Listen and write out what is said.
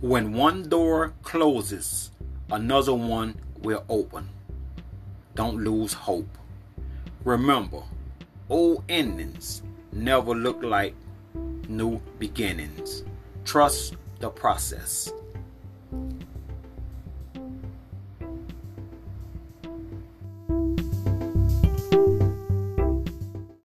When one door closes, another one will open. Don't lose hope. Remember, old endings never look like new beginnings. Trust the process.